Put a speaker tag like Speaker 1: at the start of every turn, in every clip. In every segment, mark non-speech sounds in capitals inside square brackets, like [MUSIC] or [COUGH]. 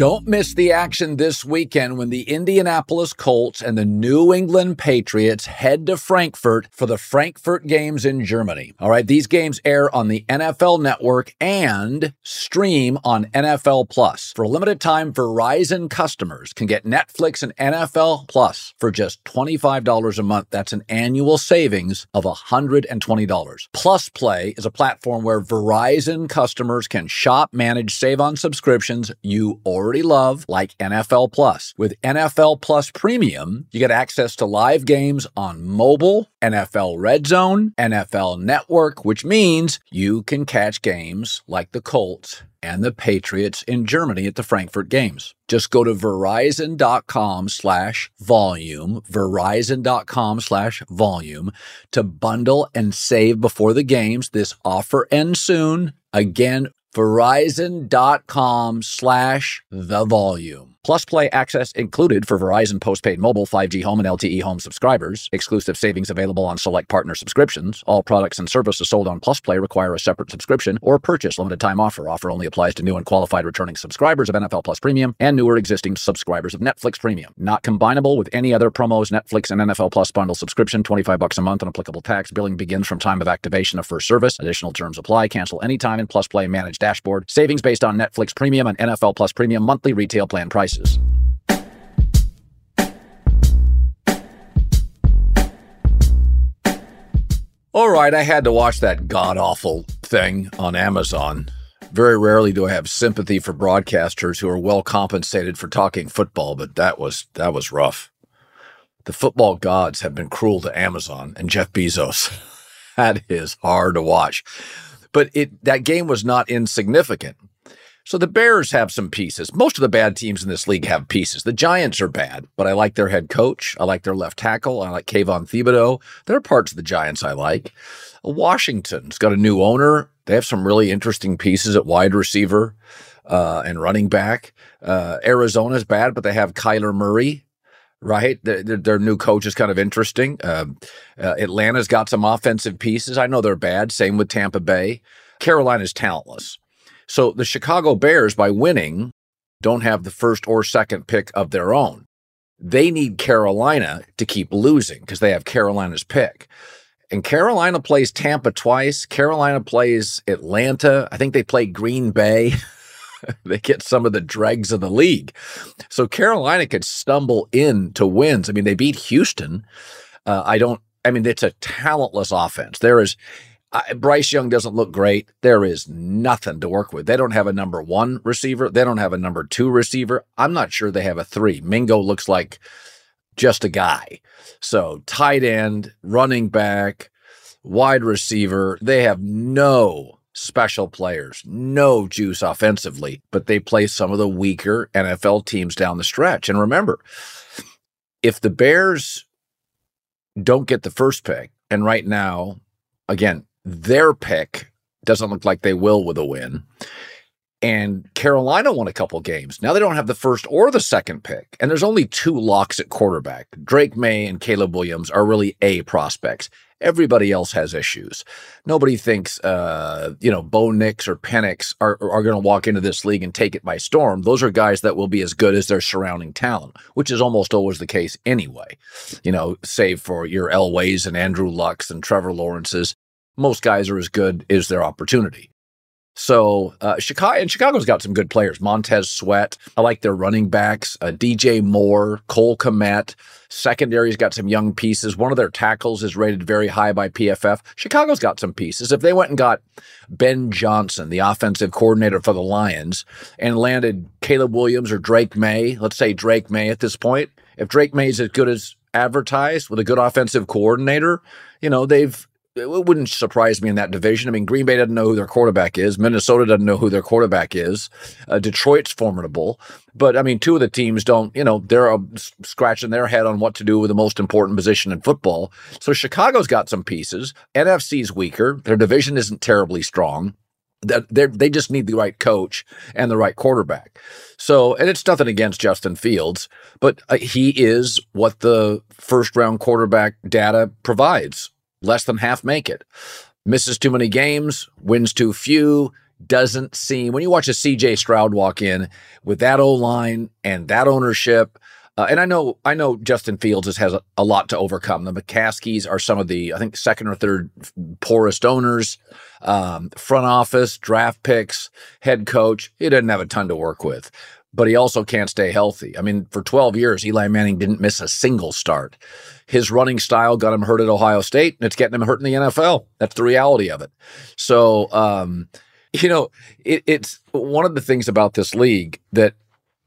Speaker 1: Don't miss the action this weekend when the Indianapolis Colts and the New England Patriots head to Frankfurt for the Frankfurt games in Germany. All right, these games air on the NFL network and stream on NFL Plus. For a limited time, Verizon customers can get Netflix and NFL Plus for just $25 a month. That's an annual savings of $120. Plus Play is a platform where Verizon customers can shop, manage, save on subscriptions you already already love, like NFL Plus. With NFL Plus Premium, you get access to live games on mobile, NFL Red Zone, NFL Network, which means you can catch games like the Colts and the Patriots in Germany at the Frankfurt games. Just go to verizon.com slash volume, verizon.com slash volume to bundle and save before the games. This offer ends soon. Again, verizon.com slash the volume. Plus Play access included for Verizon postpaid mobile 5G home and LTE home subscribers. Exclusive savings available on select partner subscriptions. All products and services sold on Plus Play require a separate subscription or purchase limited time offer. Offer only applies to new and qualified returning subscribers of NFL Plus Premium and newer existing subscribers of Netflix Premium. Not combinable with any other promos, Netflix and NFL Plus bundle subscription, 25 bucks a month and applicable tax. Billing begins from time of activation of first service. Additional terms apply. Cancel anytime in Plus Play managed dashboard. Savings based on Netflix Premium and NFL Plus Premium monthly retail plan price All right, I had to watch that god awful thing on Amazon. Very rarely do I have sympathy for broadcasters who are well compensated for talking football, but that was that was rough. The football gods have been cruel to Amazon and Jeff Bezos. [LAUGHS] that is hard to watch. But it that game was not insignificant. So the Bears have some pieces. Most of the bad teams in this league have pieces. The Giants are bad, but I like their head coach. I like their left tackle. I like Kayvon Thibodeaux. There are parts of the Giants I like. Washington's got a new owner. They have some really interesting pieces at wide receiver uh, and running back. Uh, Arizona's bad, but they have Kyler Murray right? Their, their, new coach is kind of interesting. Uh, uh, Atlanta's got some offensive pieces. I know they're bad. Same with Tampa Bay. Carolina's talentless. So the Chicago Bears, by winning, don't have the first or second pick of their own. They need Carolina to keep losing because they have Carolina's pick. And Carolina plays Tampa twice. Carolina plays Atlanta. I think they play Green Bay. [LAUGHS] they get some of the dregs of the league. So Carolina could stumble into wins. I mean, they beat Houston. Uh, I don't, I mean, it's a talentless offense. There is, I, Bryce Young doesn't look great. There is nothing to work with. They don't have a number one receiver. They don't have a number two receiver. I'm not sure they have a three. Mingo looks like just a guy. So tight end, running back, wide receiver. They have no special players, no juice offensively, but they play some of the weaker NFL teams down the stretch. And remember, if the Bears don't get the first pick, and right now, again, their pick doesn't look like they will with a win. And Carolina won a couple games. Now they don't have the first or the second pick. And there's only two locks at quarterback. Drake Maye and Caleb Williams are really A prospects. Everybody else has issues. Nobody thinks, uh, you know, Bo Nix or Penix are, are going to walk into this league and take it by storm. Those are guys that will be as good as their surrounding talent, which is almost always the case anyway. You know, save for your Elways and Andrew Lucks and Trevor Lawrences. Most guys are as good as their opportunity. So uh, Chicago and Chicago's got some good players. Montez Sweat. I like their running backs. Uh, DJ Moore, Cole Kmet. Secondary's got some young pieces. One of their tackles is rated very high by PFF. Chicago's got some pieces. If they went and got Ben Johnson, the offensive coordinator for the Lions, and landed Caleb Williams or Drake Maye, let's say Drake Maye at this point, if Drake Maye's as good as advertised with a good offensive coordinator, you know, they've it wouldn't surprise me in that division. I mean, Green Bay doesn't know who their quarterback is. Minnesota doesn't know who their quarterback is. Uh, Detroit's formidable. But I mean, two of the teams don't, you know, they're uh, scratching their head on what to do with the most important position in football. So Chicago's got some pieces. NFC's weaker. Their division isn't terribly strong. That they just need the right coach and the right quarterback. So, and it's nothing against Justin Fields, but uh, he is what the first round quarterback data provides less than half make it. Misses too many games, wins too few, doesn't seem when you watch a CJ Stroud walk in with that O line and that ownership. Uh, and I know, I know Justin Fields has, has a, a, lot to overcome. The McCaskies are some of the, I think, second or third poorest owners, um, front office, draft picks, head coach. He doesn't have a ton to work with, but he also can't stay healthy. I mean, for 12 years, Eli Manning didn't miss a single start his running style got him hurt at Ohio State, and it's getting him hurt in the NFL. That's the reality of it. So, um, you know, it, it's one of the things about this league that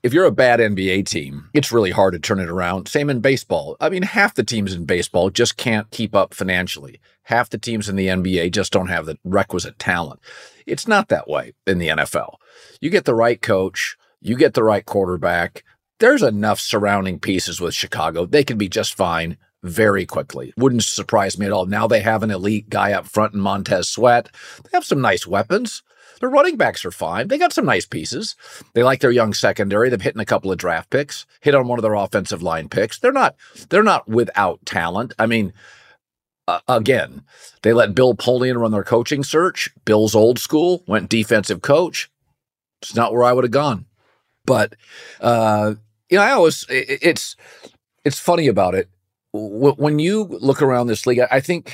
Speaker 1: if you're a bad NBA team, it's really hard to turn it around. Same in baseball. I mean, half the teams in baseball just can't keep up financially. Half the teams in the NBA just don't have the requisite talent. It's not that way in the NFL. You get the right coach, you get the right quarterback. There's enough surrounding pieces with Chicago. They can be just fine very quickly. Wouldn't surprise me at all. Now they have an elite guy up front in Montez Sweat. They have some nice weapons. Their running backs are fine. They got some nice pieces. They like their young secondary. They've hit in a couple of draft picks, hit on one of their offensive line picks. They're not they're not without talent. I mean, uh, again, they let Bill Polian run their coaching search. Bill's old school, went defensive coach. It's not where I would have gone. But uh, you know, I always it, it's it's funny about it when you look around this league, I think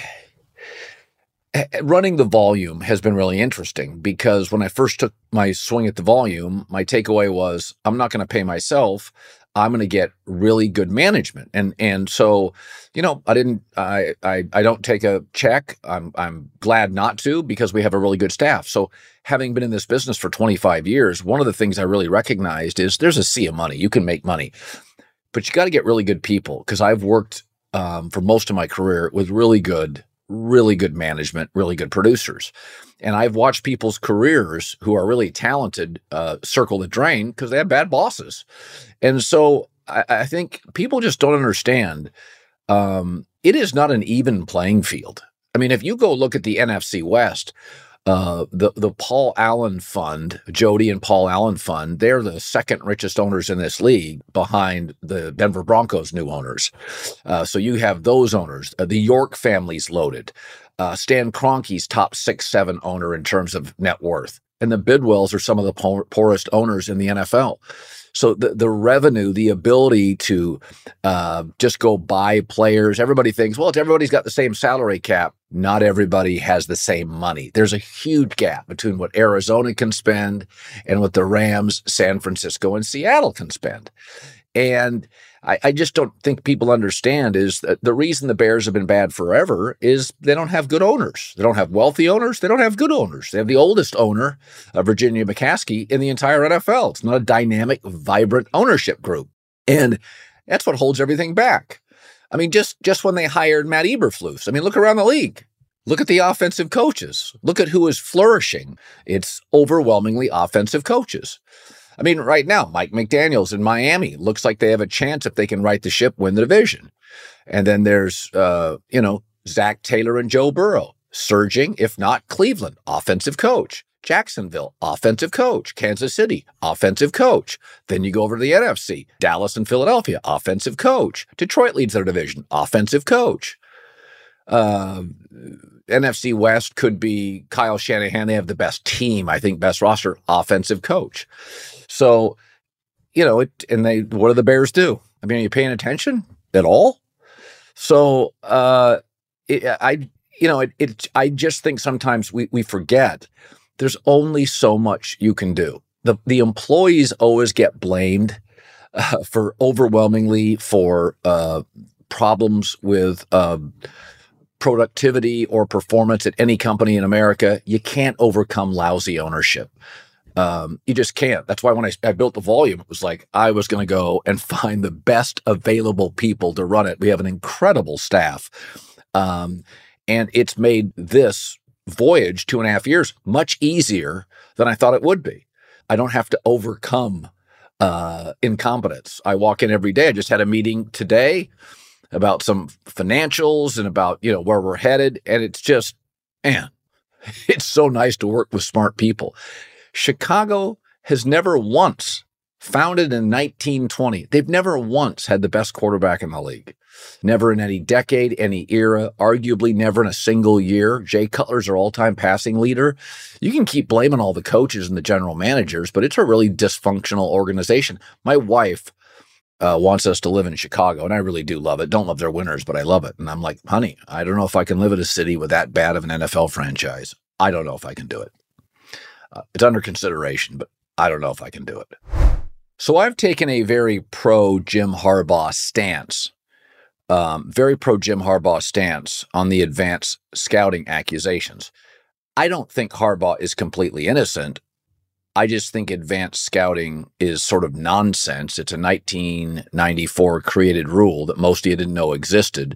Speaker 1: running the volume has been really interesting because when I first took my swing at the volume, my takeaway was I'm not going to pay myself. I'm going to get really good management. And and so, you know, I didn't I I I don't take a check. I'm I'm glad not to because we have a really good staff. So, having been in this business for 25 years, one of the things I really recognized is there's a sea of money. You can make money. But you got to get really good people because I've worked um, for most of my career with really good, really good management, really good producers. And I've watched people's careers who are really talented uh, circle the drain because they have bad bosses. And so I, I think people just don't understand. Um, it is not an even playing field. I mean, if you go look at the NFC West, uh, the the Paul Allen Fund, Jody and Paul Allen Fund, they're the second richest owners in this league behind the Denver Broncos' new owners. Uh, so you have those owners. Uh, the York family's loaded. Uh, Stan Kroenke's top six, seven owner in terms of net worth, and the Bidwells are some of the poor, poorest owners in the NFL. So the, the revenue, the ability to uh, just go buy players, everybody thinks, well, everybody's got the same salary cap. Not everybody has the same money. There's a huge gap between what Arizona can spend and what the Rams, San Francisco, and Seattle can spend. And I, I, just don't think people understand is that the reason the Bears have been bad forever is they don't have good owners. They don't have wealthy owners. They don't have good owners. They have the oldest owner, uh, Virginia McCaskey, in the entire NFL. It's not a dynamic, vibrant ownership group. And that's what holds everything back. I mean, just just when they hired Matt Eberflus, I mean, look around the league. Look at the offensive coaches. Look at who is flourishing. It's overwhelmingly offensive coaches. I mean, right now, Mike McDaniels in Miami looks like they have a chance if they can right the ship, win the division. And then there's, uh, you know, Zac Taylor and Joe Burrow surging, if not Cleveland, offensive coach. Jacksonville, offensive coach. Kansas City, offensive coach. Then you go over to the NFC, Dallas and Philadelphia, offensive coach. Detroit leads their division, offensive coach. Uh, NFC West could be Kyle Shanahan. They have the best team, I think, best roster, offensive coach. So, you know, it, and they, what do the Bears do? I mean, are you paying attention at all? So, uh, it, I, you know, it, it, I just think sometimes we, we forget there's only so much you can do. The, the employees always get blamed uh, for overwhelmingly for uh, problems with uh, productivity or performance at any company in America. You can't overcome lousy ownership. Um, you just can't. That's why when I, I built the volume, it was like I was going to go and [LAUGHS] find the best available people to run it. We have an incredible staff. Um, and it's made this voyage, two and a half years, much easier than I thought it would be. I don't have to overcome uh, incompetence. I walk in every day. I just had a meeting today about some financials and about you know where we're headed, and it's just man, [LAUGHS] it's so nice to work with smart people. Chicago has never once founded in 1920. They've never once had the best quarterback in the league. Never in any decade, any era, arguably never in a single year. Jay Cutler's our all time passing leader. You can keep blaming all the coaches and the general managers, but it's a really dysfunctional organization. My wife uh, wants us to live in Chicago, and I really do love it. Don't love their winners, but I love it. And I'm like, honey, I don't know if I can live in a city with that bad of an NFL franchise. I don't know if I can do it. Uh, it's under consideration, but I don't know if I can do it. So I've taken a very pro Jim Harbaugh stance, um, very pro Jim Harbaugh stance on the advanced scouting accusations. I don't think Harbaugh is completely innocent. I just think advanced scouting is sort of nonsense. It's a 1994 created rule that most of you didn't know existed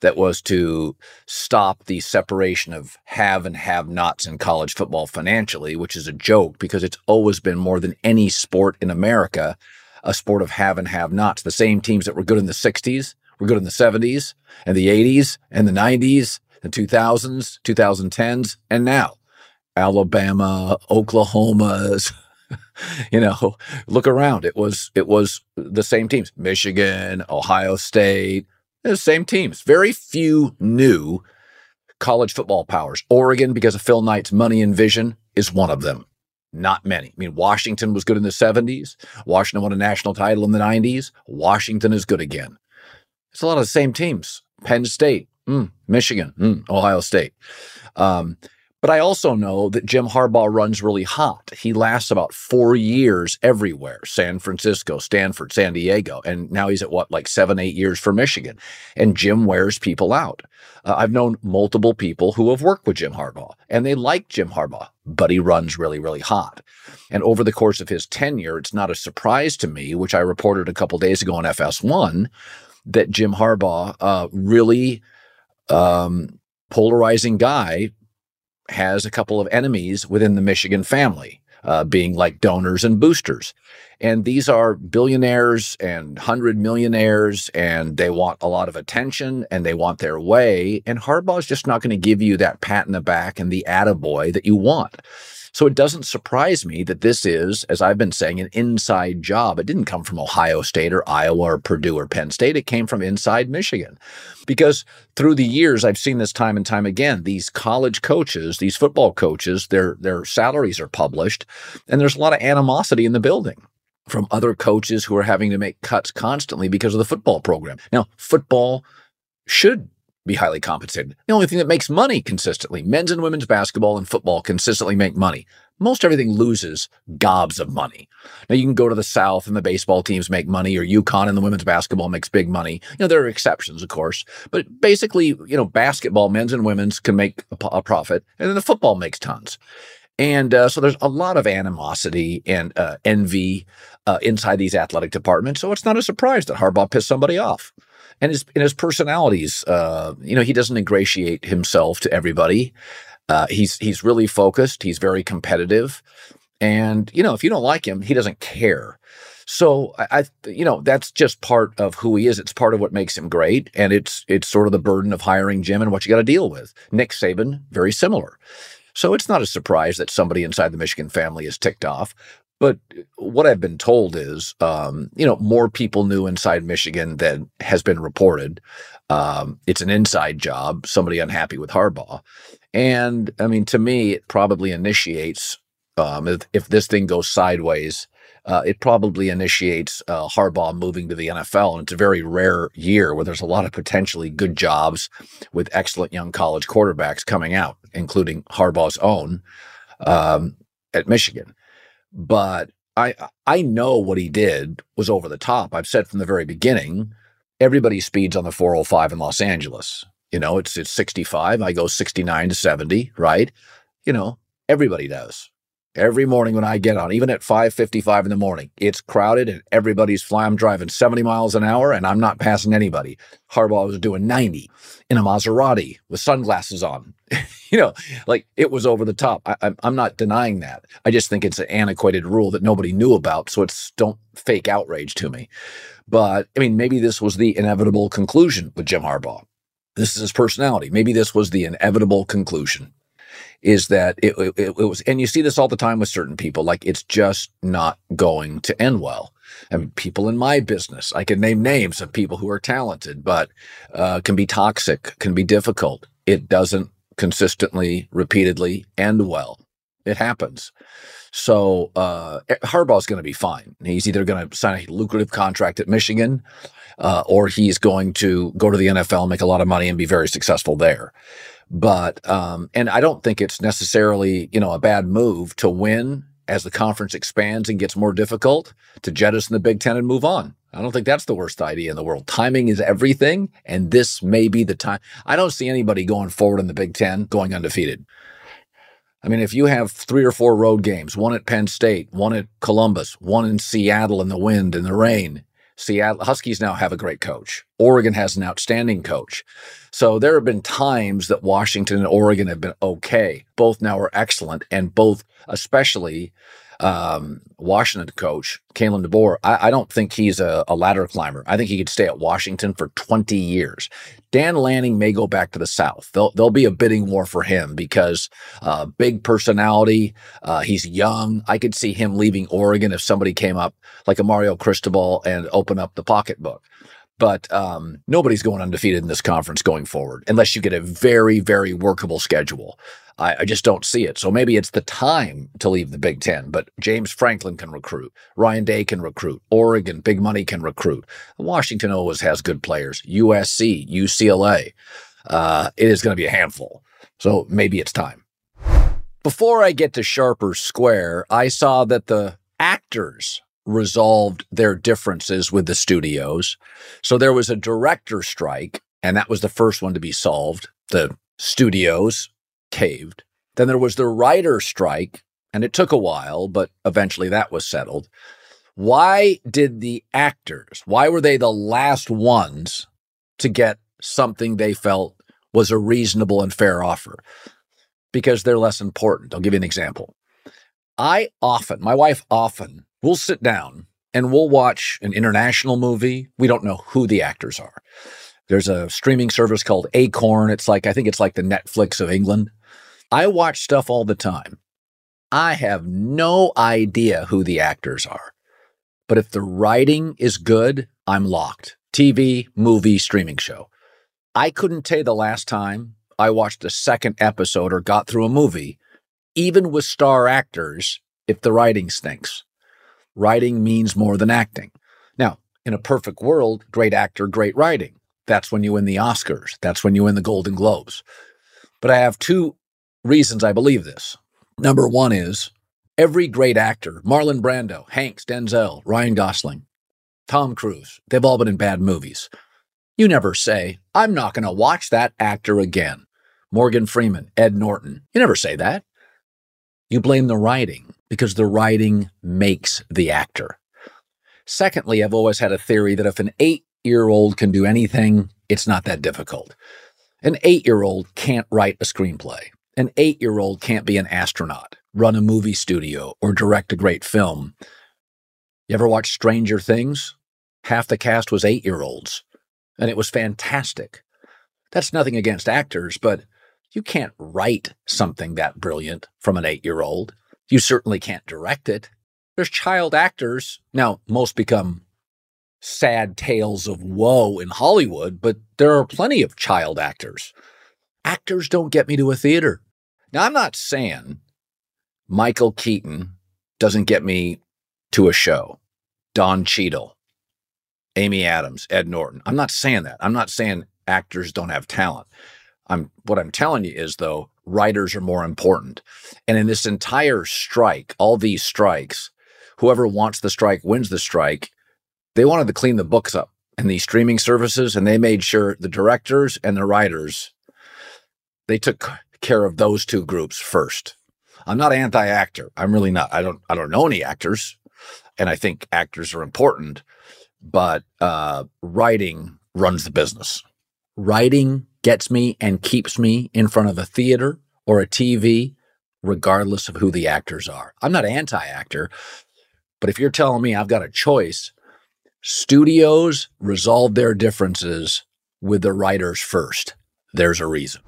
Speaker 1: that was to stop the separation of have and have nots in college football financially, which is a joke because it's always been more than any sport in America, a sport of have and have nots. The same teams that were good in the 60s were good in the 70s and the 80s and the 90s, the 2000s, 2010s, and now. Alabama, Oklahoma's, [LAUGHS] you know, look around. It was it was the same teams. Michigan, Ohio State, the same teams. Very few new college football powers. Oregon, because of Phil Knight's money and vision, is one of them. Not many. I mean, Washington was good in the 70s. Washington won a national title in the 90s. Washington is good again. It's a lot of the same teams. Penn State, mm, Michigan, mm, Ohio State. Um, but I also know that Jim Harbaugh runs really hot. He lasts about four years everywhere San Francisco, Stanford, San Diego. And now he's at what, like seven, eight years for Michigan. And Jim wears people out. Uh, I've known multiple people who have worked with Jim Harbaugh and they like Jim Harbaugh, but he runs really, really hot. And over the course of his tenure, it's not a surprise to me, which I reported a couple days ago on FS1, that Jim Harbaugh uh, really um, polarizing guy has a couple of enemies within the Michigan family, uh, being like donors and boosters. And these are billionaires and hundred millionaires, and they want a lot of attention and they want their way. And Harbaugh's just not going to give you that pat in the back and the attaboy that you want. So it doesn't surprise me that this is, as I've been saying, an inside job. It didn't come from Ohio State or Iowa or Purdue or Penn State. It came from inside Michigan. Because through the years, I've seen this time and time again. These college coaches, these football coaches, their, their salaries are published, and there's a lot of animosity in the building from other coaches who are having to make cuts constantly because of the football program. Now, football should be highly compensated. The only thing that makes money consistently, men's and women's basketball and football consistently make money. Most everything loses gobs of money. Now you can go to the South and the baseball teams make money, or UConn and the women's basketball makes big money. You know, there are exceptions, of course, but basically, you know, basketball, men's and women's can make a, profit, and then the football makes tons. And uh, so there's a lot of animosity and uh, envy uh, inside these athletic departments. So it's not a surprise that Harbaugh pissed somebody off and his and his personalities. Uh, you know, he doesn't ingratiate himself to everybody. Uh, he's he's really focused. He's very competitive, and you know, if you don't like him, he doesn't care. So I, I, you know, that's just part of who he is. It's part of what makes him great, and it's it's sort of the burden of hiring Jim and what you got to deal with. Nick Saban, very similar. So it's not a surprise that somebody inside the Michigan family is ticked off. But what I've been told is, um, you know, more people knew inside Michigan than has been reported. Um, it's an inside job, somebody unhappy with Harbaugh. And I mean, to me, it probably initiates, um, if, if this thing goes sideways, uh, it probably initiates uh, Harbaugh moving to the NFL. And it's a very rare year where there's a lot of potentially good jobs with excellent young college quarterbacks coming out, including Harbaugh's own um, at Michigan. But I I know what he did was over the top. I've said from the very beginning, everybody speeds on the 405 in Los Angeles. You know, it's it's 65. I go 69 to 70, right? You know, everybody does. Every morning when I get on, even at 5:55 in the morning, it's crowded and everybody's flying. I'm driving 70 miles an hour and I'm not passing anybody. Harbaugh was doing 90 in a Maserati with sunglasses on. [LAUGHS] you know, like it was over the top. I, am not denying that. I just think it's an antiquated rule that nobody knew about. So it's don't fake outrage to me. But I mean, maybe this was the inevitable conclusion with Jim Harbaugh. This is his personality. Maybe this was the inevitable conclusion is that it, it, it, was, and you see this all the time with certain people, like it's just not going to end well. And people in my business, I can name names of people who are talented, but uh, can be toxic, can be difficult. It doesn't consistently, repeatedly end well. It happens. So uh, Harbaugh's going to be fine. He's either going to sign a lucrative contract at Michigan, uh, or he's going to go to the NFL, make a lot of money, and be very successful there. But um, and I don't think it's necessarily you know a bad move to win as the conference expands and gets more difficult to jettison the Big Ten and move on. I don't think that's the worst idea in the world. Timing is everything, and this may be the time. I don't see anybody going forward in the Big Ten going undefeated. I mean, if you have three or four road games, one at Penn State, one at Columbus, one in Seattle in the wind and the rain, Seattle Huskies now have a great coach. Oregon has an outstanding coach. So there have been times that Washington and Oregon have been okay. Both now are excellent, and both, especially um, Washington coach, Kalen DeBoer, I, I don't think he's a, a, ladder climber. I think he could stay at Washington for 20 years. Dan Lanning may go back to the South. There'll, there'll be a bidding war for him because uh, big personality. Uh, he's young. I could see him leaving Oregon if somebody came up like a Mario Cristobal and open up the pocketbook but um, nobody's going undefeated in this conference going forward unless you get a very, very workable schedule. I, I, just don't see it. So maybe it's the time to leave the Big Ten, but James Franklin can recruit. Ryan Day can recruit. Oregon, big money can recruit. Washington always has good players. USC, UCLA. Uh, it is going to be a handful. So maybe it's time. Before I get to Sharp or Square, I saw that the actors resolved their differences with the studios. So there was a director strike, and that was the first one to be solved. The studios caved. Then there was the writer strike, and it took a while, but eventually that was settled. Why did the actors, why were they the last ones to get something they felt was a reasonable and fair offer? Because they're less important. I'll give you an example. I often, my wife often, will sit down and we'll watch an international movie. We don't know who the actors are. There's a streaming service called Acorn. It's like, I think it's like the Netflix of England. I watch stuff all the time. I have no idea who the actors are. But if the writing is good, I'm locked. TV, movie, streaming show. I couldn't tell you the last time I watched a second episode or got through a movie, even with star actors, if the writing stinks. Writing means more than acting. Now, in a perfect world, great actor, great writing. That's when you win the Oscars. That's when you win the Golden Globes. But I have two reasons I believe this. Number one is every great actor, Marlon Brando, Hanks, Denzel, Ryan Gosling, Tom Cruise, they've all been in bad movies. You never say, I'm not going to watch that actor again. Morgan Freeman, Ed Norton. You never say that. You blame the writing because the writing makes the actor. Secondly, I've always had a theory that if an eight year old can do anything, it's not that difficult. An eight year old can't write a screenplay. An eight year old can't be an astronaut, run a movie studio, or direct a great film. You ever watch Stranger Things? Half the cast was eight year olds, and it was fantastic. That's nothing against actors, but You can't write something that brilliant from an eight year old. You certainly can't direct it. There's child actors. Now, most become sad tales of woe in Hollywood, but there are plenty of child actors. Actors don't get me to a theater. Now, I'm not saying Michael Keaton doesn't get me to a show, Don Cheadle, Amy Adams, Ed Norton. I'm not saying that. I'm not saying actors don't have talent. I'm what I'm telling you is though writers are more important. And in this entire strike, all these strikes, whoever wants the strike wins the strike. They wanted to clean the books up in these streaming services and they made sure the directors and the writers they took care of those two groups first. I'm not anti-actor. I'm really not. I don't I don't know any actors and I think actors are important, but uh, writing runs the business. Writing gets me and keeps me in front of a theater or a TV, regardless of who the actors are. I'm not anti actor, but if you're telling me I've got a choice, studios resolve their differences with the writers first. There's a reason.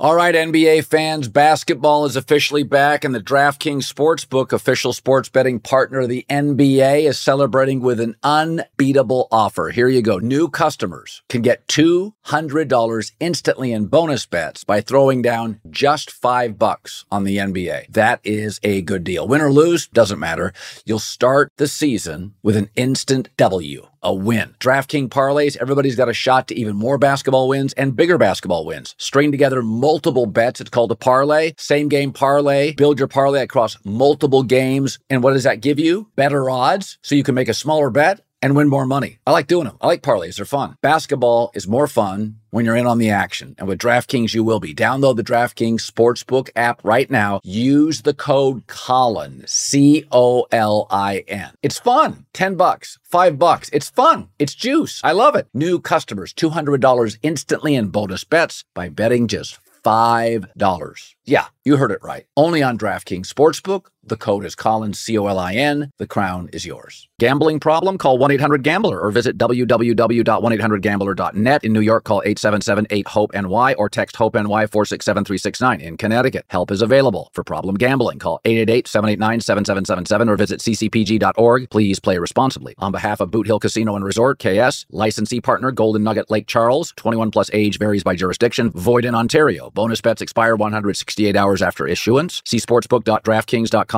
Speaker 1: All right, NBA fans, basketball is officially back, and the DraftKings Sportsbook, official sports betting partner of the NBA, is celebrating with an unbeatable offer. Here you go. New customers can get $200 instantly in bonus bets by throwing down just five bucks on the NBA. That is a good deal. Win or lose, doesn't matter. You'll start the season with an instant W a win. DraftKings parlays, everybody's got a shot to even more basketball wins and bigger basketball wins. String together multiple bets. It's called a parlay. Same game parlay. Build your parlay across multiple games. And what does that give you? Better odds. So you can make a smaller bet and win more money. I like doing them. I like parlays. They're fun. Basketball is more fun when you're in on the action. And with DraftKings, you will be. Download the DraftKings Sportsbook app right now. Use the code Colin, C O L I N. It's fun. 10 bucks, 5 bucks. It's fun. It's juice. I love it. New customers, $200 instantly in bonus bets by betting just $5. Yeah, you heard it right. Only on DraftKings Sportsbook. The code is Colin, C O L I N. The crown is yours. Gambling problem? Call 1 800 Gambler or visit www.1800Gambler.net. In New York, call 877 8 HOPE NY or text HOPE NY 467 369. In Connecticut, help is available. For problem gambling, call 888 789 7777 or visit ccpg.org. Please play responsibly. On behalf of Boot Hill Casino and Resort, KS, licensee partner Golden Nugget Lake Charles, 21 plus age varies by jurisdiction, void in Ontario. Bonus bets expire 168 hours after issuance. See sportsbook.draftkings.com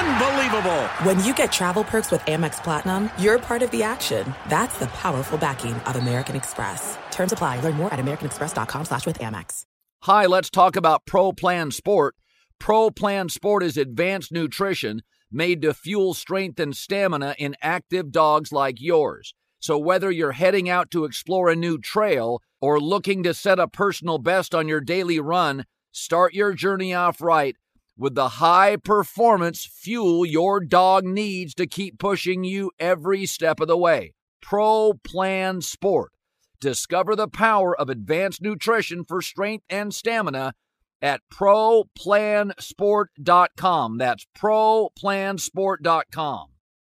Speaker 2: Unbelievable!
Speaker 3: When you get travel perks with Amex Platinum, you're part of the action. That's the powerful backing of American Express. Terms apply. Learn more at americanexpress.com slash with Amex.
Speaker 1: Hi, let's talk about Pro Plan Sport. Pro Plan Sport is advanced nutrition made to fuel strength and stamina in active dogs like yours. So whether you're heading out to explore a new trail or looking to set a personal best on your daily run, start your journey off right with the high performance fuel your dog needs to keep pushing you every step of the way. Pro Plan Sport. Discover the power of advanced nutrition for strength and stamina at ProPlansport.com. That's ProPlansport.com.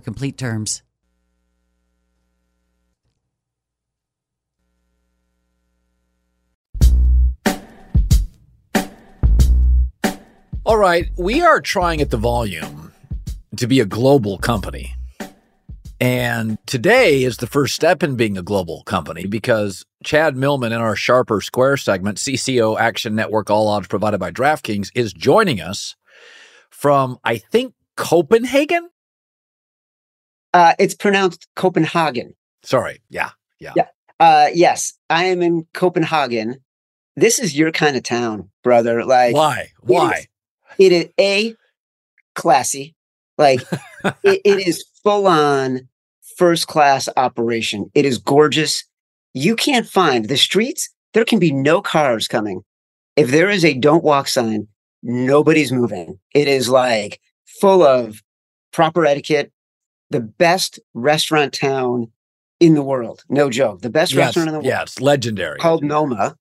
Speaker 4: complete terms.
Speaker 1: All right, we are trying at the volume to be a global company. And today is the first step in being a global company because Chad Millman in our Sharp or Square segment, CCO Action Network All Odds provided by DraftKings, is joining us from, I think, Copenhagen.
Speaker 5: Uh, it's pronounced Copenhagen.
Speaker 1: Sorry. Yeah. Yeah.
Speaker 5: Yeah. Uh, yes, I am in Copenhagen. This is your kind of town, brother. Like,
Speaker 1: why? Why?
Speaker 5: It is, it is a classy. Like, [LAUGHS] it, it is full on first class operation. It is gorgeous. You can't find the streets. There can be no cars coming. If there is a don't walk sign, nobody's moving. It is like full of proper etiquette, the best restaurant town in the world. No joke. The best
Speaker 1: yes,
Speaker 5: restaurant in the world.
Speaker 1: Yes, legendary.
Speaker 5: Called Noma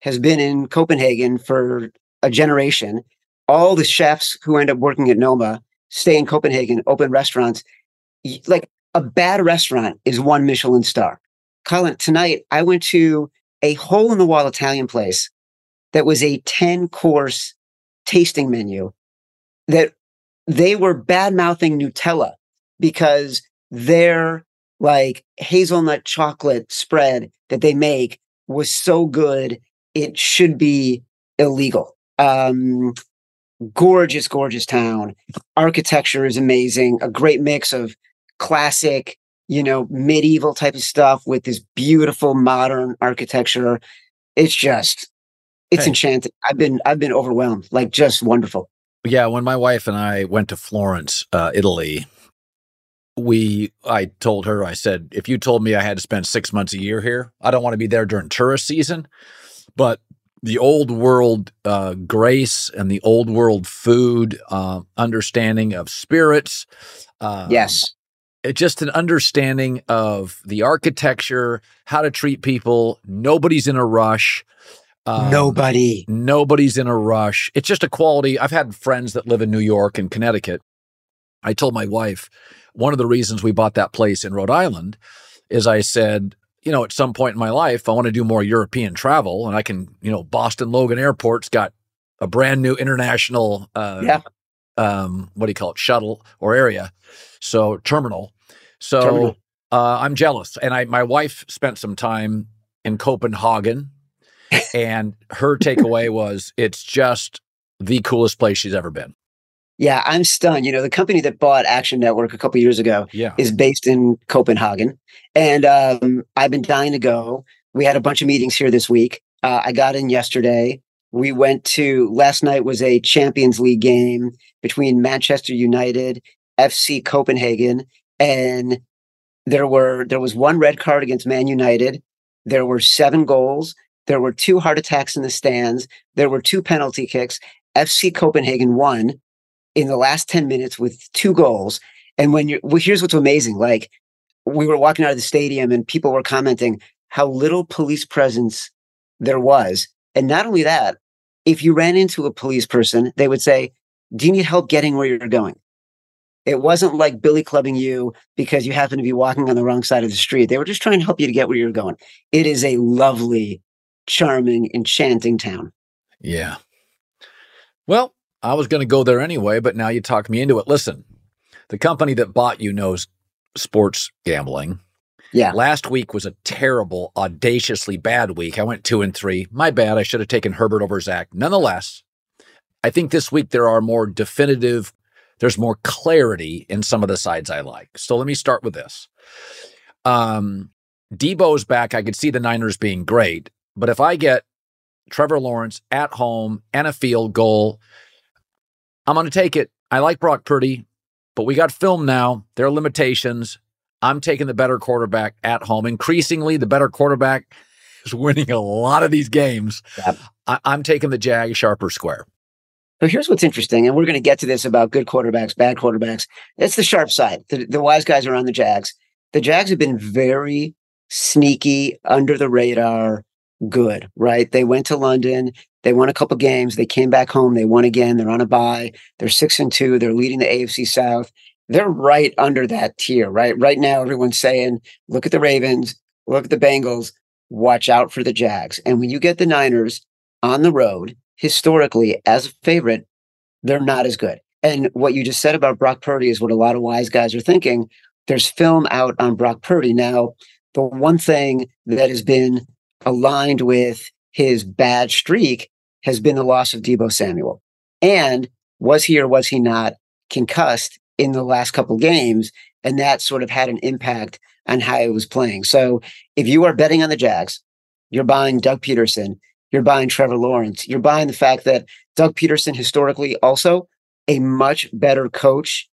Speaker 5: has been in Copenhagen for a generation. All the chefs who end up working at Noma stay in Copenhagen, open restaurants. Like a bad restaurant is one Michelin star. Colin, tonight I went to a hole in the wall Italian place that was a 10 course tasting menu that they were bad mouthing Nutella because their like hazelnut chocolate spread that they make was so good it should be illegal. Um, gorgeous, gorgeous town. Architecture is amazing. A great mix of classic, you know, medieval type of stuff with this beautiful modern architecture. It's just, it's hey. enchanting. I've been, I've been overwhelmed. Like just wonderful.
Speaker 1: Yeah, when my wife and I went to Florence, uh, Italy, we I told her I said if you told me I had to spend 6 months a year here, I don't want to be there during tourist season, but the old world uh, grace and the old world food uh, understanding of spirits.
Speaker 5: Um, yes.
Speaker 1: It's just an understanding of the architecture, how to treat people. Nobody's in a rush.
Speaker 5: Um, Nobody.
Speaker 1: Nobody's in a rush. It's just a quality. I've had friends that live in New York and Connecticut. I told my wife one of the reasons we bought that place in Rhode Island is I said, you know, at some point in my life, I want to do more European travel, and I can, you know, Boston Logan Airport's got a brand new international, uh,
Speaker 5: yeah.
Speaker 1: um, what do you call it, shuttle or area, so terminal. So terminal. Uh, I'm jealous, and I my wife spent some time in Copenhagen [LAUGHS] and her takeaway was it's just the coolest place she's ever been.
Speaker 5: Yeah, I'm stunned. You know, the company that bought Action Network a couple years ago
Speaker 1: yeah.
Speaker 5: is based in Copenhagen. And um, I've been dying to go. We had a bunch of meetings here this week. Uh, I got in yesterday. We went to last night was a Champions League game between Manchester United, FC Copenhagen, and there were there was one red card against Man United. There were seven goals. There were two heart attacks in the stands. There were two penalty kicks. FC Copenhagen won in the last 10 minutes with two goals. And when you're, well, here's what's amazing. Like we were walking out of the stadium and people were commenting how little police presence there was. And not only that, if you ran into a police person, they would say, Do you need help getting where you're going? It wasn't like billy clubbing you because you happen to be walking on the wrong side of the street. They were just trying to help you to get where you're going. It is a lovely charming, enchanting town.
Speaker 1: Yeah. Well, I was going to go there anyway, but now you talk me into it. Listen, the company that bought you knows sports gambling.
Speaker 5: Yeah.
Speaker 1: Last week was a terrible, audaciously bad week. I went two and three. My bad. I should have taken Herbert over Zach. Nonetheless, I think this week there are more definitive, there's more clarity in some of the sides I like. So let me start with this. Um, Deebo's back. I could see the Niners being great. But if I get Trevor Lawrence at home and a field goal, I'm going to take it. I like Brock Purdy, but we got film now. There are limitations. I'm taking the better quarterback at home. Increasingly, the better quarterback [LAUGHS] is winning a lot of these games. Yep. I- am taking the Jag sharp or square.
Speaker 5: So here's what's interesting, and we're going to get to this about good quarterbacks, bad quarterbacks. It's the sharp side. The, the wise guys are on the Jags. The Jags have been very sneaky, under the radar, good, right? They went to London, they won a couple games, they came back home, they won again, they're on a bye, they're six and two, they're leading the AFC South. They're right under that tier, right? Right now, everyone's saying, look at the Ravens, look at the Bengals, watch out for the Jags. And when you get the Niners on the road, historically, as a favorite, they're not as good. And what you just said about Brock Purdy is what a lot of wise guys are thinking. There's film out on Brock Purdy. Now, the one thing that has been aligned with his bad streak has been the loss of Deebo Samuel. And was he or was he not concussed in the last couple games? And that sort of had an impact on how it was playing. So if you are betting on the Jags, you're buying Doug Pederson, you're buying Trevor Lawrence, you're buying the fact that Doug Pederson, historically also a much better coach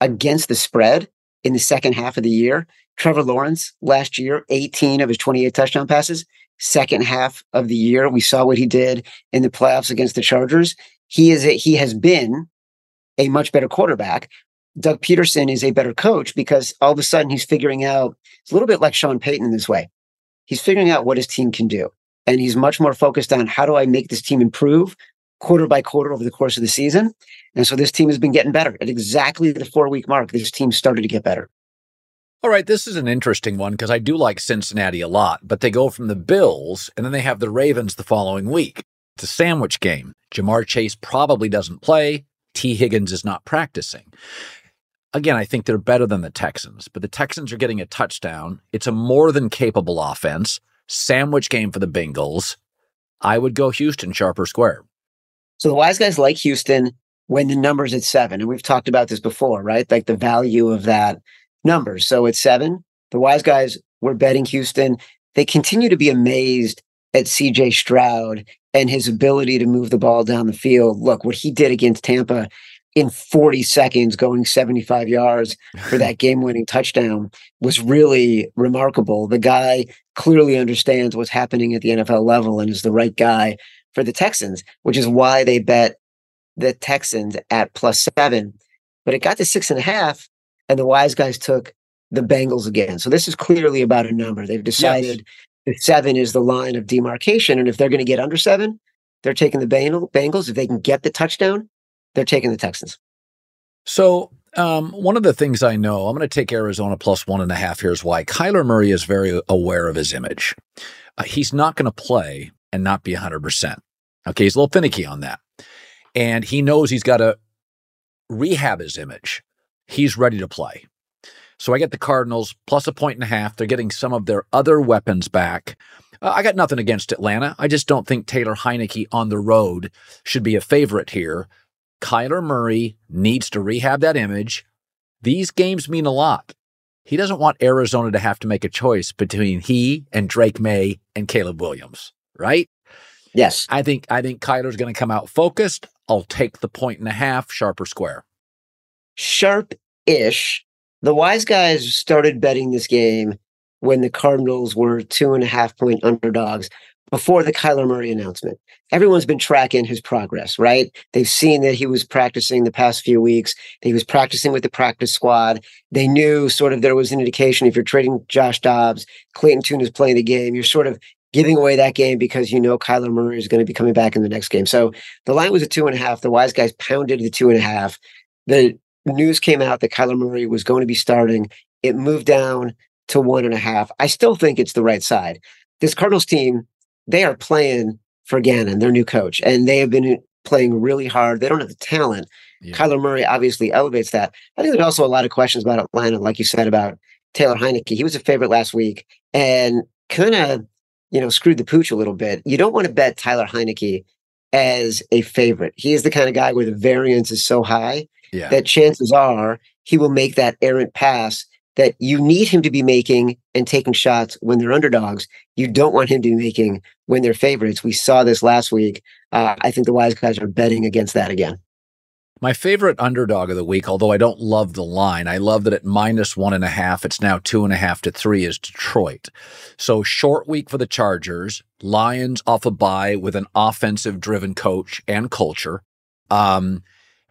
Speaker 5: against the spread in the second half of the year. Trevor Lawrence last year, 18 of his 28 touchdown passes. Second half of the year, we saw what he did in the playoffs against the Chargers. He is a, he has been a much better quarterback. Doug Pederson is a better coach because all of a sudden he's figuring out it's a little bit like Sean Payton in this way. He's figuring out what his team can do. And he's much more focused on how do I make this team improve quarter by quarter over the course of the season. And so this team has been getting better. At exactly the four week mark, this team started to get better.
Speaker 1: All right, this is an interesting one because I do like Cincinnati a lot, but they go from the Bills and then they have the Ravens the following week. It's a sandwich game. Ja'Marr Chase probably doesn't play. Tee Higgins is not practicing. Again, I think they're better than the Texans, but the Texans are getting a touchdown. It's a more than capable offense. Sandwich game for the Bengals. I would go Houston sharp or square.
Speaker 5: So the wise guys like Houston when the number's at seven. And we've talked about this before, right? Like the value of that number. So at seven, the wise guys were betting Houston. They continue to be amazed at CJ Stroud and his ability to move the ball down the field. Look, what he did against Tampa in 40 seconds, going 75 yards for that [LAUGHS] game winning touchdown was really remarkable. The guy clearly understands what's happening at the NFL level and is the right guy for the Texans, which is why they bet the Texans at plus seven. But it got to six and a half, and the wise guys took the Bengals again. So this is clearly about a number. They've decided yes. that seven is the line of demarcation. And if they're going to get under seven, they're taking the Bengals. If they can get the touchdown, they're taking the Texans.
Speaker 1: So um, one of the things I know, I'm going to take Arizona plus one and a half. Here's why. Kyler Murray is very aware of his image. Uh, he's not going to play and not be 100%. Okay, he's a little finicky on that. And he knows he's got to rehab his image. He's ready to play. So I get the Cardinals plus a point and a half. They're getting some of their other weapons back. Uh, I got nothing against Atlanta. I just don't think Taylor Heinicke on the road should be a favorite here. Kyler Murray needs to rehab that image. These games mean a lot. He doesn't want Arizona to have to make a choice between he and Drake Maye and Caleb Williams, right?
Speaker 5: Yes.
Speaker 1: I think I think Kyler's going to come out focused. I'll take the point and a half, sharp or square.
Speaker 5: Sharp ish. The wise guys started betting this game when the Cardinals were two and a half point underdogs before the Kyler Murray announcement. Everyone's been tracking his progress, right? They've seen that he was practicing the past few weeks. He was practicing with the practice squad. They knew sort of there was an indication if you're trading Josh Dobbs, Clayton Tune is playing the game, you're sort of giving away that game because you know Kyler Murray is going to be coming back in the next game. So the line was a two and a half. The wise guys pounded the two and a half. The news came out that Kyler Murray was going to be starting. It moved down to one and a half. I still think it's the right side. This Cardinals team, they are playing for Gannon, their new coach, and they have been playing really hard. They don't have the talent. Yeah. Kyler Murray obviously elevates that. I think there's also a lot of questions about Atlanta, like you said about Taylor Heinicke. He was a favorite last week and kind of you know, screwed the pooch a little bit. You don't want to bet Tyler Heinicke as a favorite. He is the kind of guy where the variance is so high yeah. that chances are he will make that errant pass that you need him to be making and taking shots when they're underdogs. You don't want him to be making when they're favorites. We saw this last week. Uh, I think the wise guys are betting against that again.
Speaker 1: My favorite underdog of the week, although I don't love the line, I love that at minus one and a half, it's now two and a half to three, is Detroit. So short week for the Chargers, Lions off a bye with an offensive driven coach and culture. Um,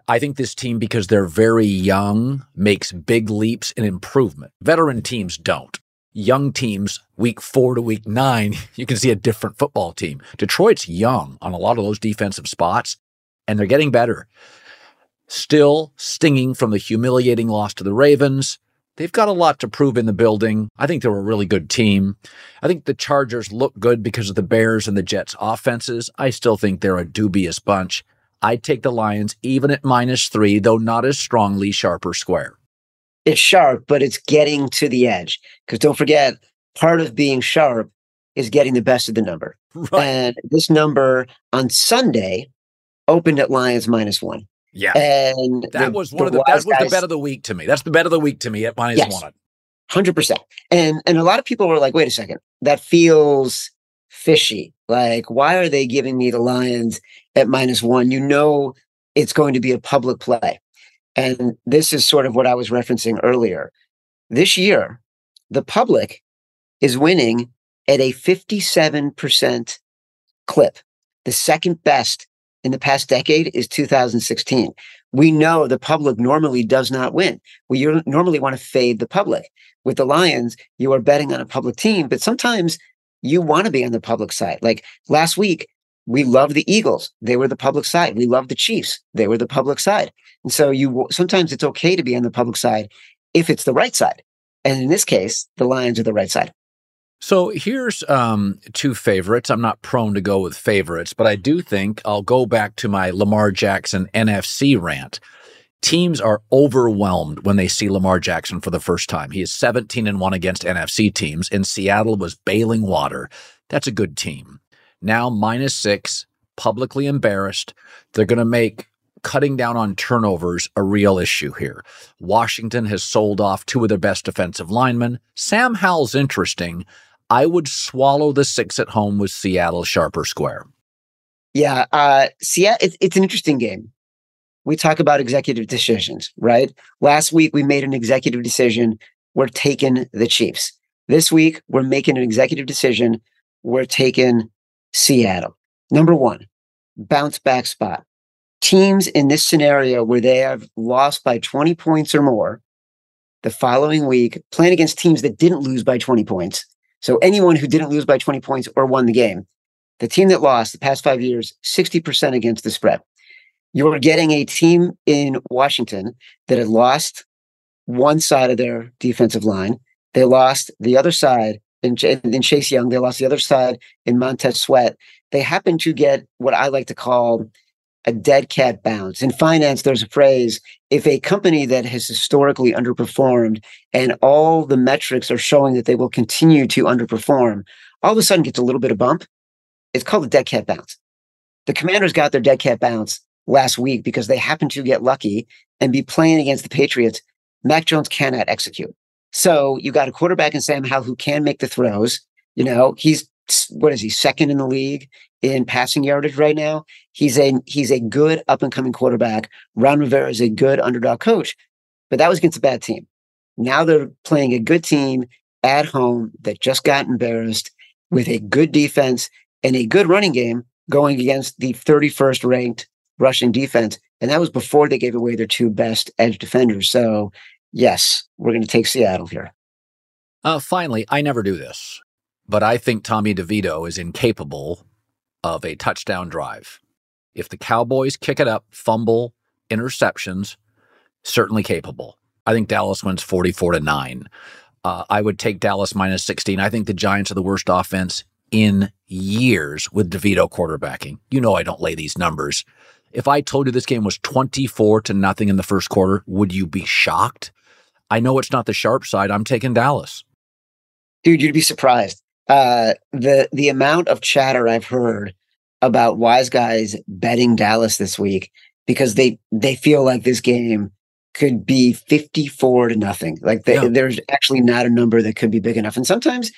Speaker 1: I think this team, because they're very young, makes big leaps in improvement. Veteran teams don't. Young teams, week four to week nine, [LAUGHS] you can see a different football team. Detroit's young on a lot of those defensive spots, and they're getting better still stinging from the humiliating loss to the Ravens. They've got a lot to prove in the building. I think they're a really good team. I think the Chargers look good because of the Bears and the Jets offenses. I still think they're a dubious bunch. I'd take the Lions even at minus three, though not as strongly sharp or square.
Speaker 5: It's sharp, but it's getting to the edge. Because don't forget, part of being sharp is getting the best of the number. [LAUGHS] Right. And this number on Sunday opened at Lions minus one.
Speaker 1: Yeah.
Speaker 5: And
Speaker 1: that
Speaker 5: the-
Speaker 1: was one
Speaker 5: the
Speaker 1: of the that was the bet of the week to me. That's the bet of the week to me at minus
Speaker 5: Yes.
Speaker 1: one.
Speaker 5: Hundred percent. And and a lot of people were like, wait a second, that feels fishy. Like, why are they giving me the Lions at minus one? You know it's going to be a public play. And this is sort of what I was referencing earlier. This year, the public is winning at a 57% clip. The second best in the past decade is 2016. We know the public normally does not win. We normally want to fade the public. With the Lions, you are betting on a public team, but sometimes you want to be on the public side. Like last week, we love the Eagles. They were the public side. We love the Chiefs. They were the public side. And so you sometimes it's okay to be on the public side if it's the right side. And in this case, the Lions are the right side.
Speaker 1: So here's um, two favorites. I'm not prone to go with favorites, but I do think I'll go back to my Lamar Jackson NFC rant. Teams are overwhelmed when they see Lamar Jackson for the first time. He is 17 and 1 against NFC teams, and Seattle was bailing water. That's a good team. Now minus six, publicly embarrassed. They're going to make cutting down on turnovers a real issue here. Washington has sold off two of their best defensive linemen. Sam Howell's interesting. I would swallow the six at home with Seattle sharp or square.
Speaker 5: Yeah, uh, Seattle. It's, it's an interesting game. We talk about executive decisions, right? Last week we made an executive decision. We're taking the Chiefs. This week we're making an executive decision. We're taking Seattle. Number one, bounce back spot. Teams in this scenario where they have lost by 20 points or more the following week, playing against teams that didn't lose by 20 points. So anyone who didn't lose by 20 points or won the game, the team that lost the past five years, 60% against the spread. You're getting a team in Washington that had lost one side of their defensive line. They lost the other side Ch- in Chase Young. They lost the other side in Montez Sweat. They happen to get what I like to call a dead cat bounce. In finance, there's a phrase if a company that has historically underperformed and all the metrics are showing that they will continue to underperform, all of a sudden gets a little bit of bump. It's called a dead cat bounce. The commanders got their dead cat bounce last week because they happened to get lucky and be playing against the Patriots. Mac Jones cannot execute. So you got a quarterback in Sam Howell who can make the throws. You know, he's what is he second in the league in passing yardage right now? He's a he's a good up and coming quarterback. Ron Rivera is a good underdog coach, but that was against a bad team. Now they're playing a good team at home that just got embarrassed with a good defense and a good running game going against the 31st ranked rushing defense. And that was before they gave away their two best edge defenders. So, yes, we're going to take Seattle here.
Speaker 1: Uh, finally, I never do this, but I think Tommy DeVito is incapable of a touchdown drive. If the Cowboys kick it up, fumble, interceptions, certainly capable. I think Dallas wins 44 to 9. Uh, I would take Dallas minus 16. I think the Giants are the worst offense in years with DeVito quarterbacking. You know I don't lay these numbers. If I told you this game was 24 to nothing in the first quarter, would you be shocked? I know it's not the sharp side. I'm taking Dallas.
Speaker 5: Dude, you'd be surprised. Uh, the the amount of chatter I've heard about wise guys betting Dallas this week because they they feel like this game could be 54 to nothing. Like they,
Speaker 1: Yeah.
Speaker 5: there's actually not a number that could be big enough. And sometimes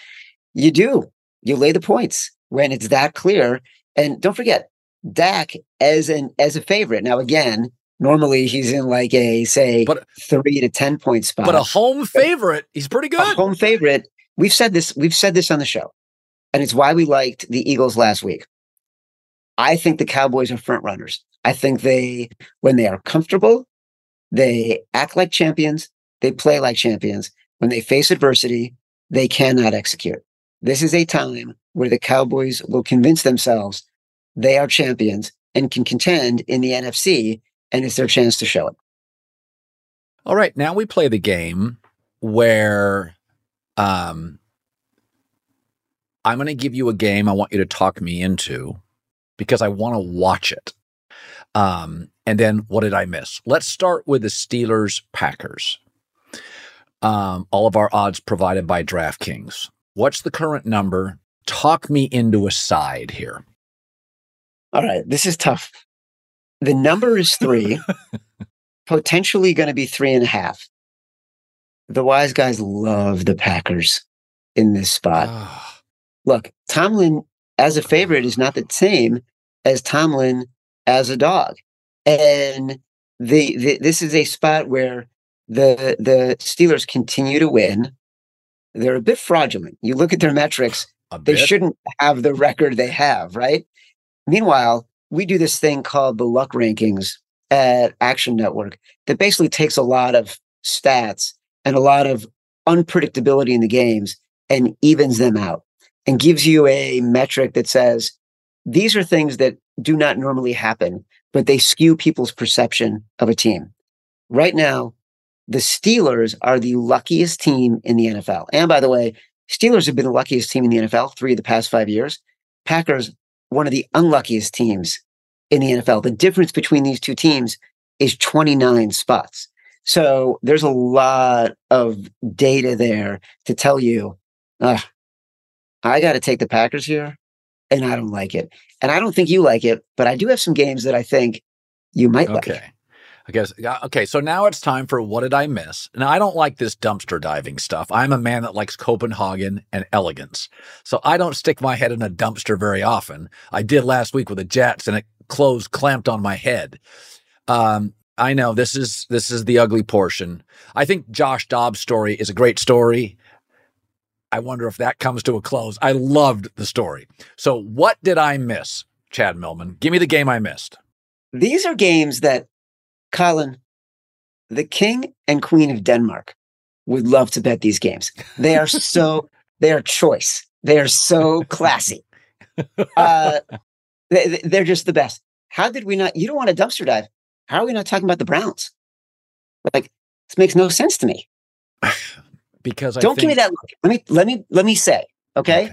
Speaker 5: you do. You lay the points when it's that clear. And don't forget, Dak as an as a favorite. Now again, normally he's in like a say
Speaker 1: But-
Speaker 5: three to ten point spot.
Speaker 1: But a home favorite, he's pretty
Speaker 5: a
Speaker 1: good.
Speaker 5: home favorite. We've said this. We've said this on the show, and it's why we liked the Eagles last week. I think the Cowboys are front runners. I think they, when they are comfortable, they act like champions. They play like champions. When they face adversity, they cannot execute. This is a time where the Cowboys will convince themselves they are champions and can contend in the NFC, and it's their chance to show it.
Speaker 1: All right, now we play the game where um I'm going to give you a game I want you to talk me into because I want to watch it. Um and then what did I miss? Let's start with the Steelers Packers. Um all of our odds provided by DraftKings. What's the current number? Talk me into a side here.
Speaker 5: All right, this is tough. The number is three, [LAUGHS] potentially going to be three and a half. The wise guys love the Packers in this spot.
Speaker 1: Ah.
Speaker 5: Look, Tomlin as a favorite is not the same as Tomlin as a dog. And the, the this is a spot where the the Steelers continue to win. They're a bit fraudulent. You look at their metrics, they shouldn't have the record they have, right? Meanwhile, we do this thing called the luck rankings at Action Network that basically takes a lot of stats and a lot of unpredictability in the games and evens them out and gives you a metric that says these are things that do not normally happen, but they skew people's perception of a team. Right now, the Steelers are the luckiest team in the NFL. And by the way, Steelers have been the luckiest team in the NFL three of the past five years. Packers, one of the unluckiest teams in the NFL. The difference between these two teams is 29 spots. So there's a lot of data there to tell you, uh, I got to take the Packers here, and I don't like it. And I don't think you like it, but I do have some games that I think you might like.
Speaker 1: I guess. Okay. So now it's time for what did I miss? Now, I don't like this dumpster diving stuff. I'm a man that likes Copenhagen and elegance. So I don't stick my head in a dumpster very often. I did last week with the Jets and it closed clamped on my head. Um, I know this is this is the ugly portion. I think Josh Dobbs' story is a great story. I wonder if that comes to a close. I loved the story. So what did I miss, Chad Millman? Give me the game I missed.
Speaker 5: These are games that, Colin, the King and Queen of Denmark would love to bet these games. They are so, [LAUGHS] they are choice. They are so classy. [LAUGHS] Uh, they, they're just the best. How did we not? You don't want a dumpster dive. How are we not talking about the Browns? Like, this makes no sense to me. [SIGHS]
Speaker 1: Because I
Speaker 5: don't give me that look. Let me let me let me say, okay?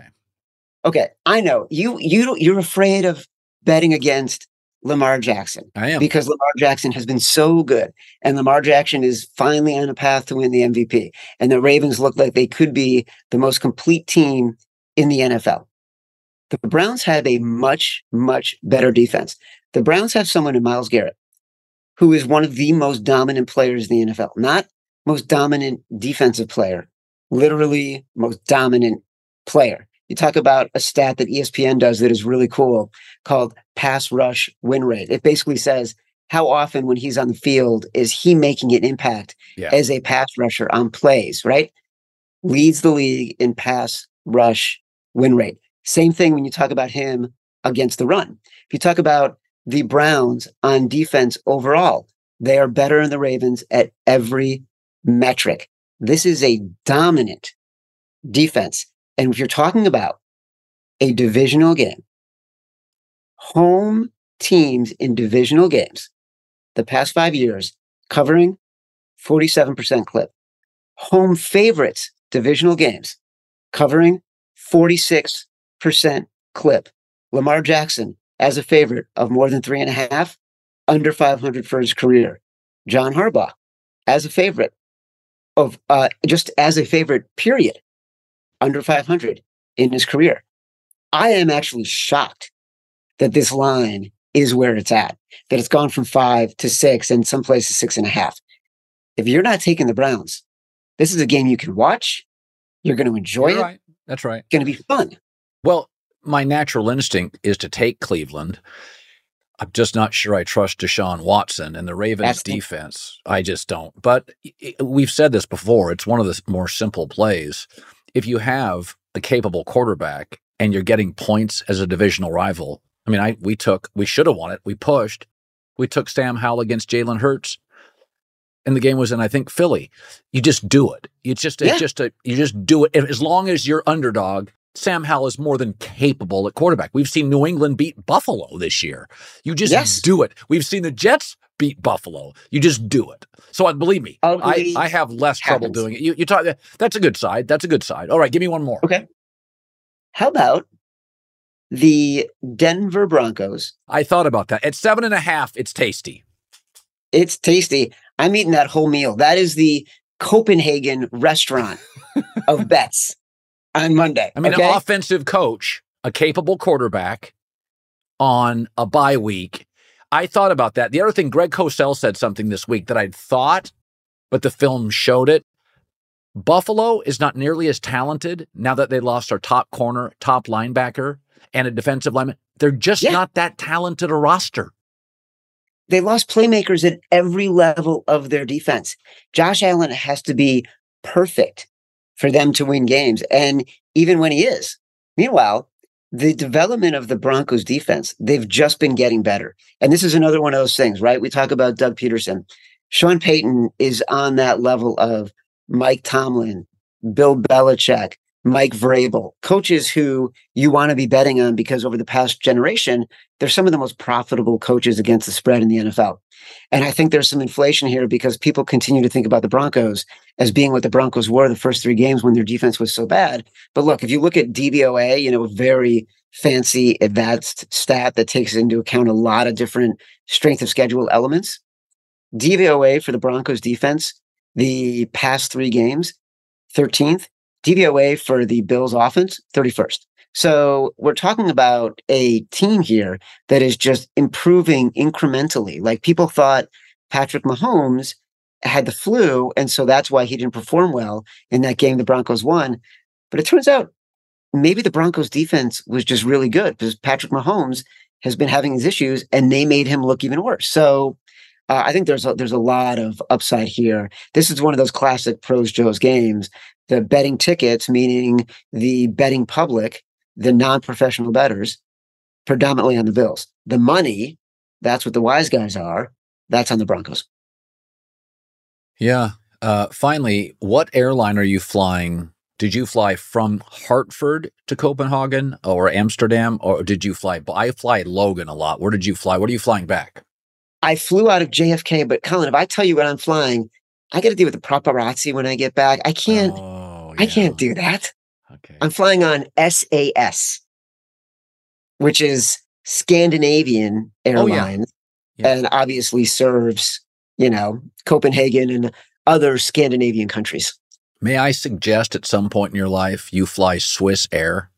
Speaker 5: Okay, I know you you you're afraid of betting against Lamar Jackson.
Speaker 1: I am.
Speaker 5: because Lamar Jackson has been so good, and Lamar Jackson is finally on a path to win the MVP. And the Ravens look like they could be the most complete team in the NFL. The Browns have a much much better defense. The Browns have someone in Myles Garrett, who is one of the most dominant players in the NFL. Not most dominant defensive player, literally most dominant player. You talk about a stat that ESPN does that is really cool called pass rush win rate. It basically says how often when he's on the field is he making an impact
Speaker 1: Yeah.
Speaker 5: as a pass rusher on plays, right? Leads the league in pass rush win rate. Same thing when you talk about him against the run. If you talk about the Browns on defense overall, they are better than the Ravens at every metric. This is a dominant defense. And if you're talking about a divisional game, home teams in divisional games, the past five years, covering 47% clip. Home favorites, divisional games, covering 46% clip. Lamar Jackson as a favorite of more than three and a half, under 500 for his career. John Harbaugh as a favorite of uh, just as a favorite, period, under 500 in his career. I am actually shocked that this line is where it's at, that it's gone from five to six and some places six and a half. If you're not taking the Browns, this is a game you can watch. You're going to enjoy
Speaker 1: You're
Speaker 5: it.
Speaker 1: right. That's right.
Speaker 5: It's going to be fun.
Speaker 1: Well, my natural instinct is to take Cleveland. I'm just not sure I trust Deshaun Watson and the Ravens
Speaker 5: That's
Speaker 1: defense. I just don't. But we've said this before. It's one of the more simple plays. If you have a capable quarterback and you're getting points as a divisional rival, I mean, I we took we should have won it. We pushed. We took Sam Howell against Jalen Hurts, and the game was in I think Philly. You just do it. You just
Speaker 5: Yeah.
Speaker 1: it's just a you just do it. As long as you're underdog, Sam Howell is more than capable at quarterback. We've seen New England beat Buffalo this year. You just
Speaker 5: Yes.
Speaker 1: do it. We've seen the Jets beat Buffalo. You just do it. So uh, believe me, I,
Speaker 5: Ugly
Speaker 1: I have less trouble doing it. You, you talk. That's a good side. That's a good side. All right, give me one more.
Speaker 5: Okay. How about the Denver Broncos?
Speaker 1: I thought about that. At seven and a half, it's tasty.
Speaker 5: It's tasty. I'm eating that whole meal. That is the Copenhagen restaurant of bets [LAUGHS] on Monday.
Speaker 1: I mean,
Speaker 5: okay?
Speaker 1: an offensive coach, a capable quarterback on a bye week. I thought about that. The other thing, Greg Cosell said something this week that I'd thought, but the film showed it. Buffalo is not nearly as talented now that they lost our top corner, top linebacker, and a defensive lineman. They're just
Speaker 5: Yeah.
Speaker 1: not that talented a roster.
Speaker 5: They lost playmakers at every level of their defense. Josh Allen has to be perfect for them to win games. And even when he is, meanwhile, the development of the Broncos defense, they've just been getting better. And this is another one of those things, right? We talk about Doug Pederson. Sean Payton is on that level of Mike Tomlin, Bill Belichick, Mike Vrabel, coaches who you want to be betting on because over the past generation, they're some of the most profitable coaches against the spread in the NFL. And I think there's some inflation here because people continue to think about the Broncos as being what the Broncos were the first three games when their defense was so bad. But look, if you look at DVOA, you know, a very fancy advanced stat that takes into account a lot of different strength of schedule elements. DVOA for the Broncos defense, the past three games, 13th. DVOA for the Bills offense, 31st. So we're talking about a team here that is just improving incrementally. Like people thought Patrick Mahomes had the flu, and so that's why he didn't perform well in that game the Broncos won. But it turns out maybe the Broncos defense was just really good because Patrick Mahomes has been having these issues and they made him look even worse. So uh, I think there's a, there's a lot of upside here. This is one of those classic pros Joe's games. The betting tickets, meaning the betting public, the non-professional bettors, predominantly on the Bills. The money, that's what the wise guys are. That's on the Broncos.
Speaker 1: Yeah. Uh, finally, what airline are you flying? Did you fly from Hartford to Copenhagen or Amsterdam, or did you fly? I fly Logan a lot. Where did you fly? What are you flying back?
Speaker 5: I flew out of JFK, but Colin, if I tell you what I'm flying, I got to deal with the paparazzi when I get back. I can't.
Speaker 1: Oh,
Speaker 5: I can't do that.
Speaker 1: Okay.
Speaker 5: I'm flying on SAS, which is Scandinavian
Speaker 1: Oh, yeah.
Speaker 5: Airlines, and obviously serves you know Copenhagen and other Scandinavian countries.
Speaker 1: May I suggest at some point in your life you fly Swiss Air?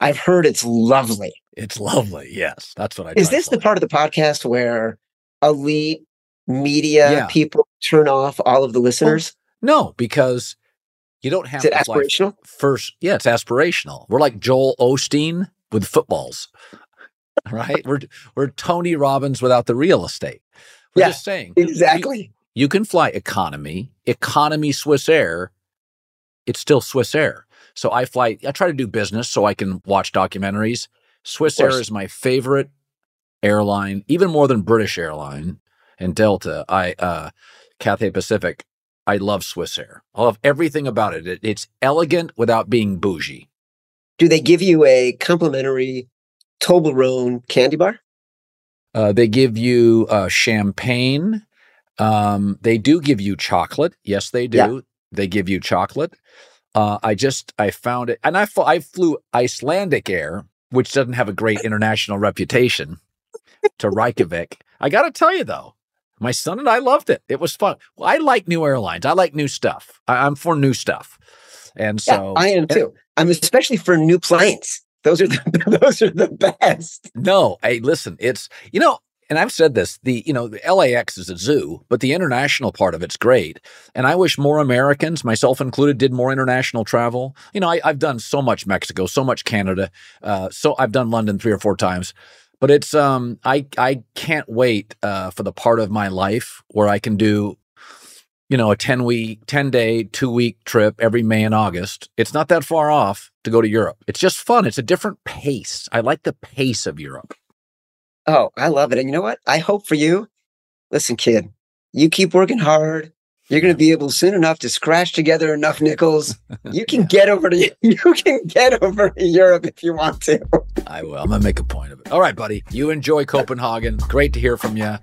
Speaker 5: I've heard it's lovely.
Speaker 1: It's lovely. Yes, that's what I.
Speaker 5: Do.
Speaker 1: Is
Speaker 5: this the part of the podcast where elite media
Speaker 1: Yeah.
Speaker 5: people turn off all of the listeners?
Speaker 1: No, because you don't have
Speaker 5: Is it aspirational?
Speaker 1: first. Yeah, it's aspirational. We're like Joel Osteen with footballs, [LAUGHS] right? We're we're Tony Robbins without the real estate. We're
Speaker 5: Yeah,
Speaker 1: just saying
Speaker 5: exactly.
Speaker 1: You can fly economy, economy Swiss Air. It's still Swiss Air. So I fly. I try to do business so I can watch documentaries. Swiss Air is my favorite airline, even more than British Airline and Delta. I uh, Cathay Pacific. I love Swiss Air. I love everything about it. it. It's elegant without being bougie.
Speaker 5: Do they give you a complimentary Toblerone candy bar?
Speaker 1: Uh, they give you uh, champagne. Um, they do give you chocolate. Yes, they do.
Speaker 5: Yeah.
Speaker 1: They give you chocolate. Uh, I just I found it, and I fl- I flew Icelandic Air, which doesn't have a great international reputation, to Reykjavik. I got to tell you though, my son and I loved it. It was fun. Well, I like new airlines. I like new stuff. I, I'm for new stuff, and so
Speaker 5: yeah, I am too. I'm especially for new planes. Those are the [LAUGHS] those are the best.
Speaker 1: No, hey, listen, it's you know, and I've said this, the you know, the LAX is a zoo, but the international part of it's great. And I wish more Americans, myself included, did more international travel. You know, I, I've done so much Mexico, so much Canada, uh, so I've done London three or four times. But it's um I I can't wait uh for the part of my life where I can do you know, a 10 week, 10 day, two week trip every May and August. It's not that far off to go to Europe. It's just fun. It's a different pace. I like the pace of Europe.
Speaker 5: Oh, I love it. And you know what? I hope for you. Listen, kid, you keep working hard. You're going to be able soon enough to scratch together enough nickels. [LAUGHS] You can get over to [LAUGHS] you can get over to Europe if you want to.
Speaker 1: I will. I'm going to make a point of it. All right, buddy. You enjoy Copenhagen. Great to hear from you.
Speaker 5: All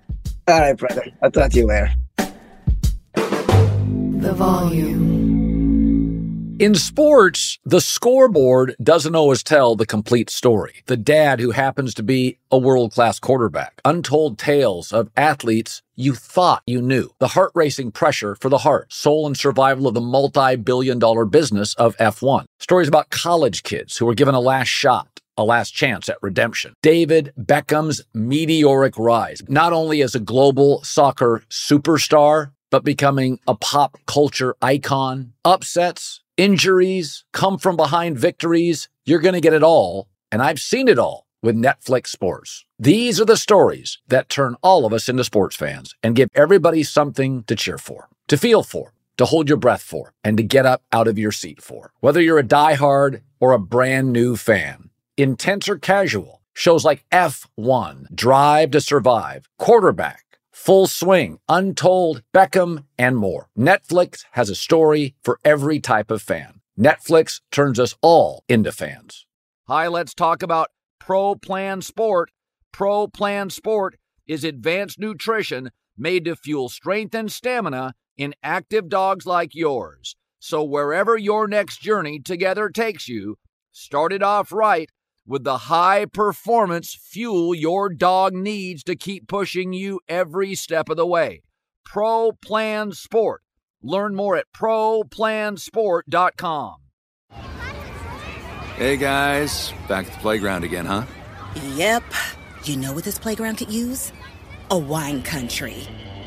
Speaker 5: right, brother. I'll talk to you later.
Speaker 6: The volume.
Speaker 1: In sports, the scoreboard doesn't always tell the complete story. The dad who happens to be a world class quarterback. Untold tales of athletes you thought you knew. The heart racing pressure for the heart, soul and survival of the multi billion dollar business of F1. Stories about college kids who were given a last shot a last chance at redemption. David Beckham's meteoric rise, not only as a global soccer superstar, but becoming a pop culture icon. Upsets, injuries, come from behind victories. You're going to get it all. And I've seen it all with Netflix Sports. These are the stories that turn all of us into sports fans and give everybody something to cheer for, to feel for, to hold your breath for, and to get up out of your seat for. Whether you're a diehard or a brand new fan, intense or casual, shows like F1, Drive to Survive, Quarterback, Full Swing, Untold, Beckham, and more. Netflix has a story for every type of fan. Netflix turns us all into fans. Hi, let's talk about Pro Plan Sport. Pro Plan Sport is advanced nutrition made to fuel strength and stamina in active dogs like yours. So, wherever your next journey together takes you, start it off right with the high performance fuel your dog needs to keep pushing you every step of the way. Pro Plan Sport. Learn more at ProPlansport.com.
Speaker 7: Hey guys, back at the playground again, huh?
Speaker 8: Yep. You know what this playground could use? A wine country.